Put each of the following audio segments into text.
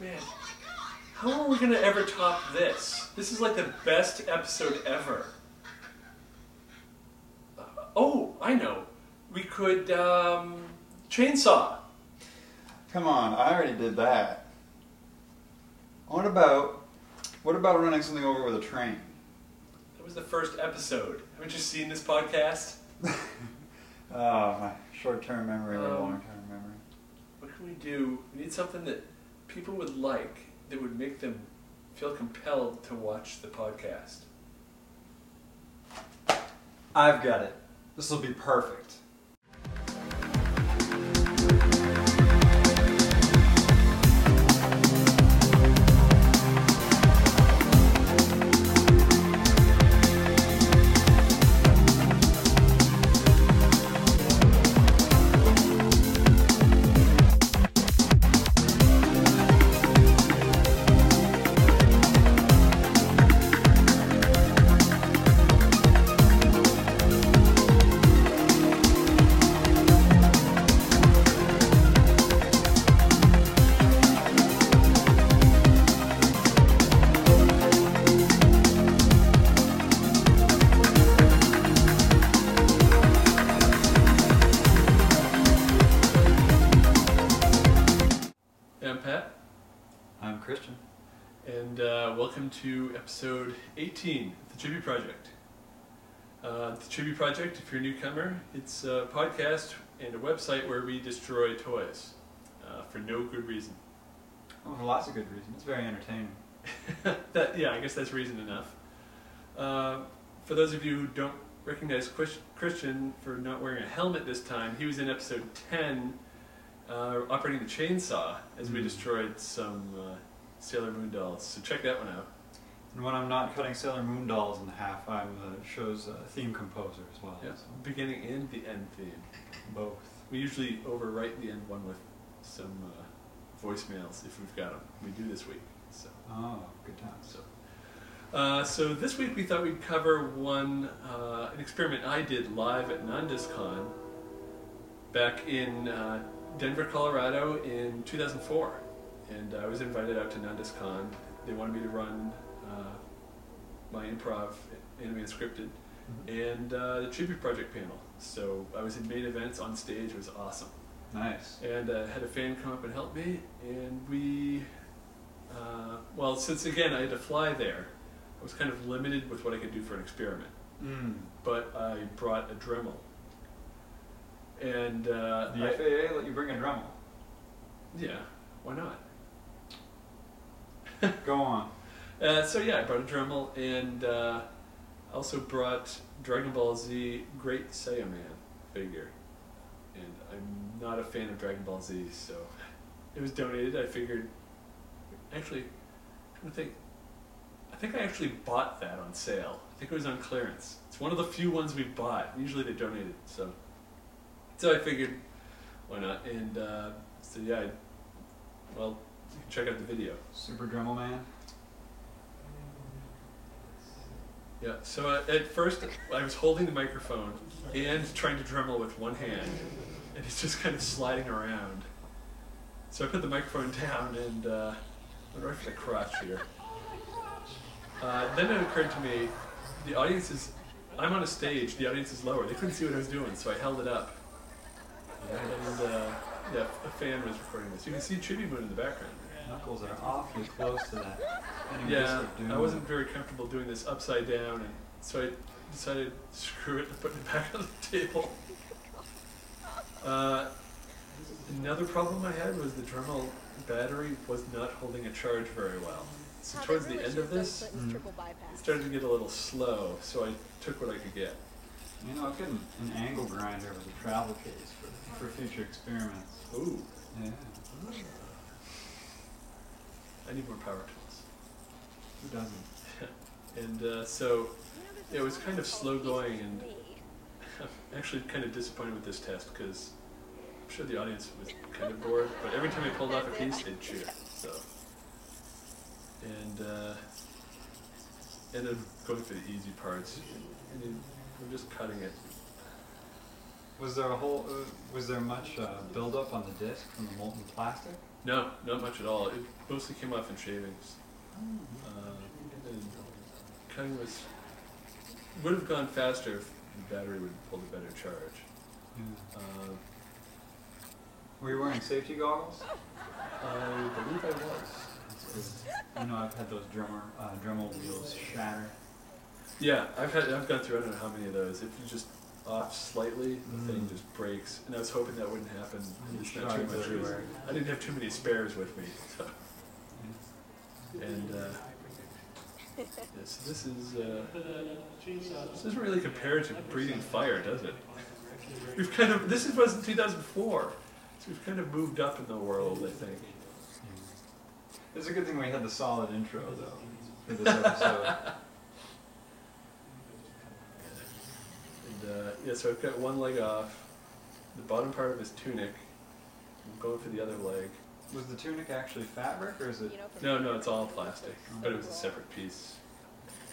Man, how are we gonna ever top this? This is like the best episode ever. Uh, oh, I know. We could um, chainsaw. Come on, I already did that. What about what about running something over with a train? That was the first episode. Haven't you seen this podcast? Oh, my short-term memory or Um, long-term memory. What can we do? We need something that people would like that would make them feel compelled to watch the podcast. I've got it. This will be perfect. I'm Pat, I'm Christian. and uh, welcome to episode 18 of the Chibi Project. Uh, the Chibi Project, if you're a newcomer, it's a podcast and a website where we destroy toys uh, for no good reason. Oh, for lots of good reasons. It's very entertaining. that yeah, I guess that's reason enough. Uh, for those of you who don't recognize Christian for not wearing a helmet this time, he was in episode ten, uh, operating the chainsaw as we Mm. destroyed some uh, Sailor Moon dolls. So check that one out. And when I'm not cutting Sailor Moon dolls in half, I'm the show's uh, theme composer as well. Yeah, so beginning and the end theme. both. We usually overwrite the end one with some uh, voicemails if we've got them. We do this week. So. Oh, good times. So, uh, so this week we thought we'd cover one uh, an experiment I did live at Nan Desu Kan back in uh, Denver, Colorado in 2004, and I was invited out to Nan Desu Kan. They wanted me to run uh, my improv, Anime Unscripted, and uh, the Chibi Project panel. So I was in main events on stage. It was awesome Nice. and uh, had a fan come up and help me, and we, uh, well, since again I had to fly there, I was kind of limited with what I could do for an experiment. Mm. But I brought a Dremel, and uh, The I- FAA let you bring a Dremel. yeah, why not? Go on. Uh, so yeah, I brought a Dremel, and uh, I also brought Dragon Ball Z Great Saiyaman figure, and I'm not a fan of Dragon Ball Z, so it was donated. I figured, actually, I think, I think I actually bought that on sale. I think it was on clearance. It's one of the few ones we bought. Usually they donated, so so I figured, why not? And uh, so yeah, I, well, you can check out the video. Super Dremel Man. Yeah, so uh, at first I was holding the microphone and trying to Dremel with one hand, and it's just kind of sliding around. So I put the microphone down and uh, went right for the crotch here. Uh, then it occurred to me, the audience is, I'm on a stage, the audience is lower. They couldn't see what I was doing, so I held it up. And uh, yeah, a fan was recording this. You can see Chibi Moon in the background. Knuckles are awfully close to that. Ending Yeah, disc of doom. I wasn't very comfortable doing this upside down, and so I decided to screw it and put it back on the table. Uh, another problem I had was the Dremel battery was not holding a charge very well. So towards the end of this, it Mm. started to get a little slow, so I took what I could get. You know, I've got an, an angle grinder with a travel case for, for future experiments. Ooh, Yeah. I need more power tools. Who doesn't? And uh, so it was kind of slow going, and I'm actually kind of disappointed with this test because I'm sure the audience was kind of bored. But every time I pulled off a piece, they'd cheer. So, and uh, ended up going for the easy parts. And then we're just cutting it. Was there a whole? Uh, was there much uh, buildup on the disc from the molten plastic? No, not much at all. It mostly came off in shavings. Uh, and cutting was would have gone faster if the battery would have pulled a better charge. Yeah. Uh, Were you wearing safety goggles? I believe I was. You know, I've had those drummer uh, Dremel wheels shatter. Yeah, I've had I've gone through I don't know how many of those. If you just off slightly, the thing Mm. just breaks. And I was hoping that wouldn't happen. It's not too much. everywhere. I didn't have too many spares with me. So. And uh, yes, this is uh, this doesn't really compare to breathing fire, does it? We've kind of this is was in 2004, so we've kind of moved up in the world, I think. It's a good thing we had the solid intro though for this episode. And uh, yeah, so I've got one leg off, the bottom part of his tunic. I'm going for the other leg. Was the tunic actually fabric or is it? You know, from No, no, it's all plastic, but it was a separate piece.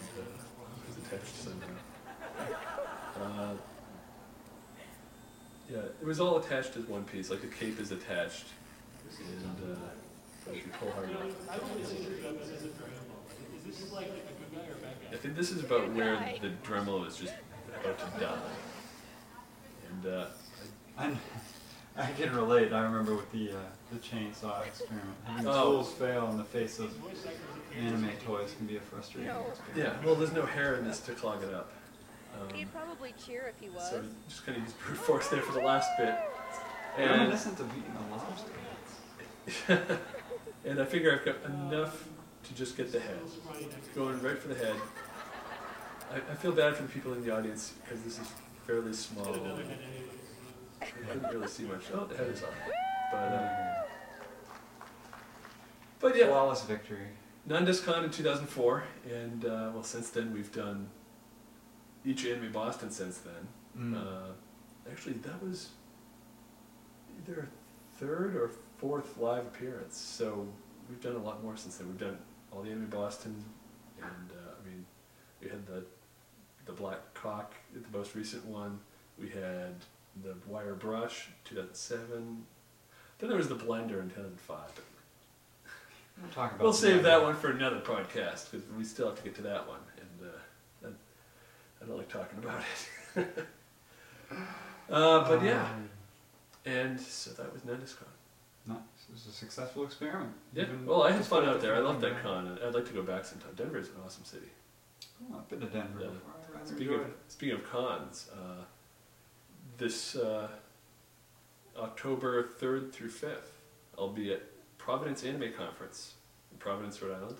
And, uh, it was attached somehow. Uh, yeah, it was all attached as one piece, like the cape is attached. And uh, but if you pull hard enough, I think this is about where the Dremel is just about to die. And uh, I, I can relate. I remember with the uh, the chainsaw experiment. Having Oh. tools fail in the face of anime toys can be a frustrating No. experience. yeah, well, there's no hair in this to clog it up. Um, He'd probably cheer if he was. So just kind of use brute force there for the last bit. And, Reminiscent of eating a lobster. and I figure I've got enough to just get the head. Going right for the head. I, I feel bad for the people in the audience because this is fairly small. I couldn't really see much. Oh, the head is off. But, uh, but yeah, Flawless victory. Nan Desu Kan in 2004, and uh, well, since then we've done each Anime Boston since then. Mm. Uh, actually, that was either a third or fourth live appearance. So we've done a lot more since then. We've done all the Anime Boston, and uh, I mean, we had the the Black Cock the most recent one. We had the Wire Brush 2007. Then there was the Blender in 2005. But We'll talk about we'll save that one for another podcast because we still have to get to that one, and uh, I, I don't like talking about it. uh, but yeah, Um, and so that was Nan Desu Kan. Nice. It was a successful experiment. Yeah, Even well, I had fun out there. I fact love that con. and I'd like to go back sometime. Denver is an awesome city. Oh, I've been to Denver Yeah. before. Speaking of speaking of cons, uh, this uh, October third through fifth, I'll be at Providence Anime Conference in Providence, Rhode Island.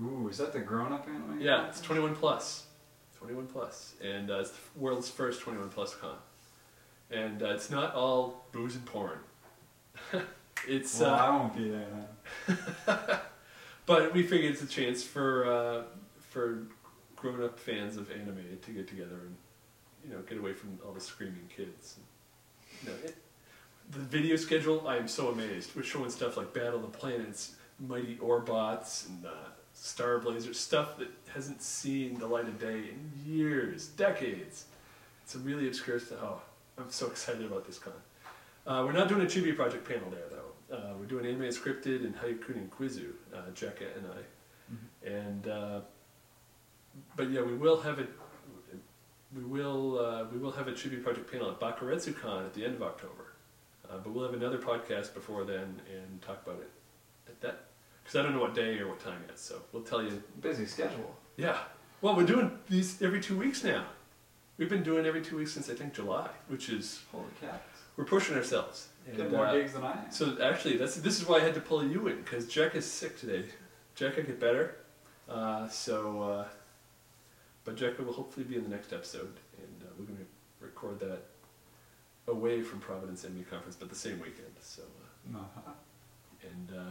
Ooh, is that the grown-up anime? Yeah, it's 21 plus. 21 plus. And uh, it's the world's first 21 plus con. And uh, it's not all booze and porn. it's, Well, uh, I won't be there then. but we figured it's a chance for, uh, for grown up fans of anime to get together and, you know, get away from all the screaming kids. You know, it, the video schedule, I am so amazed. We're showing stuff like Battle of the Planets, Mighty Orbots, and uh, Star Blazer, stuff that hasn't seen the light of day in years, decades. It's a really obscure stuff. Oh, I'm so excited about this con. Uh, we're not doing a Chibi Project panel there, though. Uh, we're doing Anime Unscripted and Haiku and Quizu, uh, Jekka and I. Mhm. And, uh, but yeah, we will have a, we will, uh, we will have a Chibi Project panel at Bakuretsu Con at the end of October. Uh, but we'll have another podcast before then and talk about it at that. Because I don't know what day or what time yet, so we'll tell you. Busy schedule. Yeah. Well, we're doing these every two weeks now. We've been doing every two weeks since I think July, which is Holy cats. we're pushing ourselves. Get more uh, gigs than I am. so actually, that's this is why I had to pull you in because Jack is sick today. Jack will get better. Uh, so, uh, but Jack will hopefully be in the next episode, and uh, we're going to record that away from Providence Anime Conference, but the same weekend. So, uh, Uh-huh. and uh,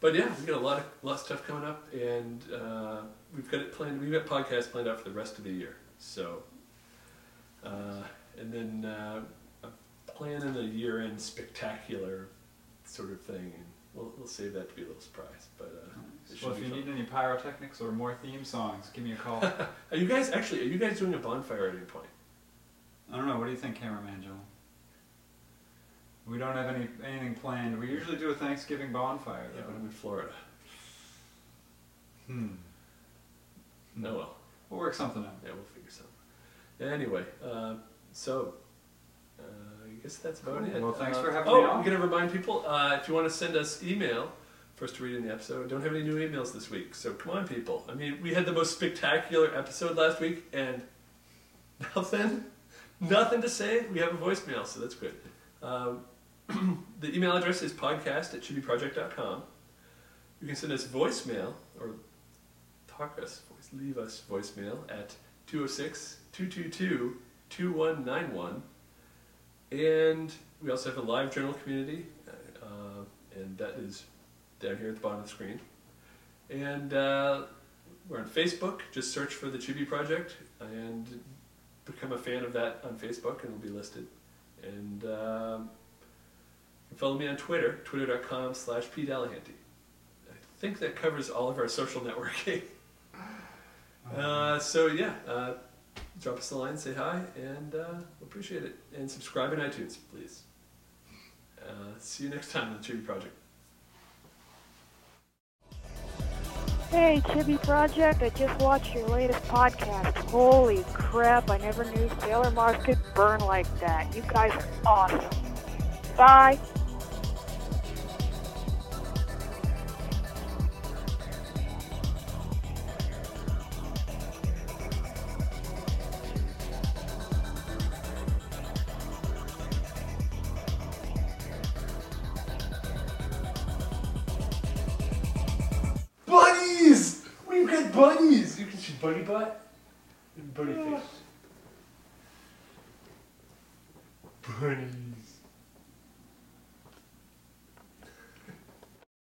but yeah, we've got a lot of lot of stuff coming up, and uh, we've got it planned. We've got podcasts planned out for the rest of the year. So, uh, and then uh, I'm planning a year-end spectacular sort of thing, and we'll we'll save that to be a little surprise. But uh, it Nice. should Well, if be you fun. need any pyrotechnics or more theme songs, give me a call. are you guys actually? Are you guys doing a bonfire at any point? I don't know. What do you think, cameraman John? We don't have any anything planned. We usually do a Thanksgiving bonfire Yeah, but I'm in Florida. Hmm. No, well. We'll work something out. Yeah, we'll figure something. Anyway, uh, so uh, I guess that's about Cool. it. Well, thanks Uh, for having oh, me on. Oh, I'm gonna remind people uh, if you want to send us email for us to read in the episode. Don't have any new emails this week, so come on, people. I mean, we had the most spectacular episode last week, and nothing, nothing to say. We have a voicemail, so that's good. Um, the email address is podcast at chibiproject.com. You can send us voicemail or talk us, voice, leave us voicemail at 206 222 2191. And we also have a live journal community, uh, and that is down here at the bottom of the screen. And uh, we're on Facebook. Just search for the Chibi Project and become a fan of that on Facebook, and it'll be listed. And um, follow me on Twitter, twitter.com slash pdelahanty. I think that covers all of our social networking. Uh, so yeah, uh, drop us a line, say hi, and uh, we'll appreciate it. And subscribe in iTunes, please. Uh, see you next time on the Chibi Project. Hey, Chibi Project, I just watched your latest podcast. Holy crap, I never knew Sailor Mars could burn like that. You guys are awesome. Bye. Bunnies! You can see bunny butt and bunny face. Bunny.